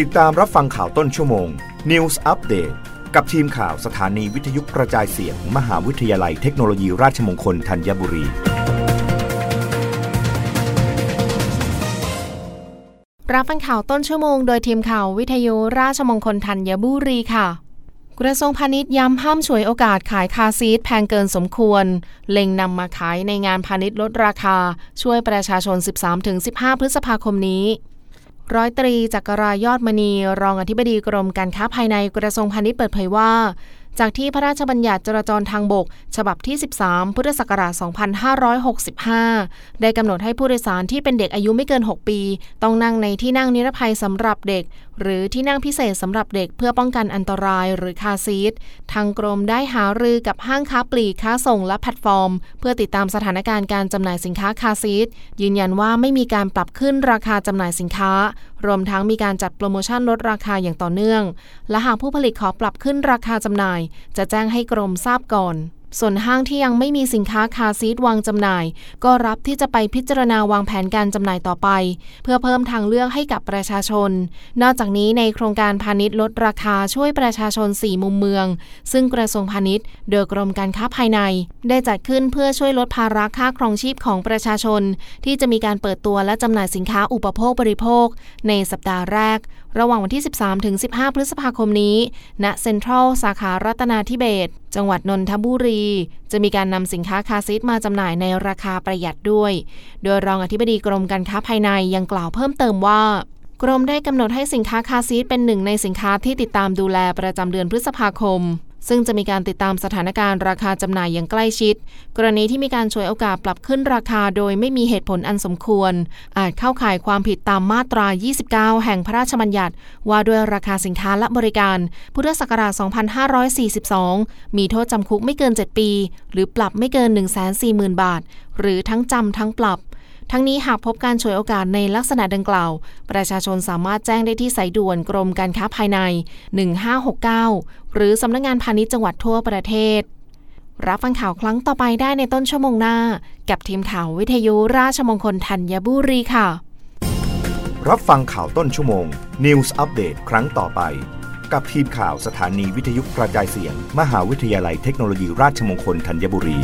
ติดตามรับฟังข่าวต้นชั่วโมง News Update กับทีมข่าวสถานีวิทยุกระจายเสียงมมหาวิทยาลัยเทคโนโลยีราชมงคลธัญบุรี รับฟังข่าวต้นชั่วโมงโดยทีมข่าววิทยุราชมงคลธัญบุรีค่ะกระทรวงพาณิชย์ย้ำห้ามฉวยโอกาสขายคาซีทแพงเกินสมควร เล็งนำมาขายในงานพาณิชย์ลดราคา ช่วยประชาชน 13-15 พฤษภาคมนี้ ร้อยตรีจักรายอดมณี รองอธิบดีกรมการค้าภายในกระทรวงพาณิชย์เปิดเผยว่า จากที่พระราชบัญญัติจราจรทางบก ฉบับที่ 13 พุทธศักราช 2565 ได้กำหนดให้ผู้โดยสารที่เป็นเด็กอายุไม่เกิน 6 ปี ต้องนั่งในที่นั่งนิรภัยสำหรับเด็กหรือที่นั่งพิเศษสำหรับเด็กเพื่อป้องกันอันตรายหรือ car seat ทางกรมได้หารือกับห้างค้าปลีกค้าส่งและแพลตฟอร์ม เพื่อติดตามสถานการณ์การจำหน่ายสินค้าคาซีทยืนยันว่าไม่มีการปรับขึ้นราคาจำหน่ายสินค้า รวมทั้งมีการจัดโปรโมชั่นลดราคาอย่างต่อเนื่อง และหากผู้ผลิตขอปรับขึ้นราคาจำหน่าย จะแจ้งให้กรมทราบก่อน ส่วนห้างที่ยังไม่มีสินค้าคาซีดวางจำหน่าย ก็รับที่จะไปพิจารณาวางแผนการจำหน่ายต่อไป เพื่อเพิ่มทางเลือกให้กับประชาชน นอกจากนี้ในโครงการพาณิชย์ลดราคาช่วยประชาชน 4 มุมเมือง ซึ่งกระทรวงพาณิชย์โดยกรมการค้าภายใน ได้จัดขึ้นเพื่อช่วยลดภาระค่าครองชีพของประชาชน ที่จะมีการเปิดตัวและจำหน่ายสินค้าอุปโภคบริโภค ในสัปดาห์แรก ระหว่างวันที่ 13 ถึง 15 พฤษภาคมนี้ ณเซ็นทรัลสาขารัตนาธิเบศ จังหวัดนนทบุรี จะมีการนำสินค้าคาซีทมาจำหน่ายในราคาประหยัดด้วย โดยรองอธิบดีกรมการค้าภายในยังกล่าวเพิ่มเติมว่ากรมได้กำหนดให้สินค้าคาซีทเป็นหนึ่งในสินค้าที่ติดตามดูแลประจำเดือนพฤษภาคม ซึ่งจะมีการติดตามสถานการณ์ราคาจำหน่ายอย่างใกล้ชิด กรณีที่มีการฉวยโอกาสปรับขึ้นราคาโดยไม่มีเหตุผลอันสมควร อาจเข้าข่ายความผิดตามมาตรา 29 แห่งพระราชบัญญัติ ว่าด้วยราคาสินค้าและบริการ พุทธศักราช 2542 มีโทษจำคุกไม่เกิน 7 ปี หรือปรับไม่เกิน 140,000 บาท หรือทั้งจำทั้งปรับ ทั้งนี้หากพบการฉวยโอกาสในลักษณะดังกล่าว ประชาชนสามารถแจ้งได้ที่สายด่วนกรมการค้าภายใน 1569 หรือสำนักงงานพาณิชย์จังหวัดทั่วประเทศ รับฟังข่าวครั้งต่อไปได้ในต้นชั่วโมงหน้า กับทีมข่าววิทยุราชมงคลธัญบุรีค่ะ รับฟังข่าวต้นชั่วโมง News Update ครั้งต่อไป กับทีมข่าวสถานีวิทยุกระจายเสียง มหาวิทยาลัยเทคโนโลยีราชมงคลธัญบุรี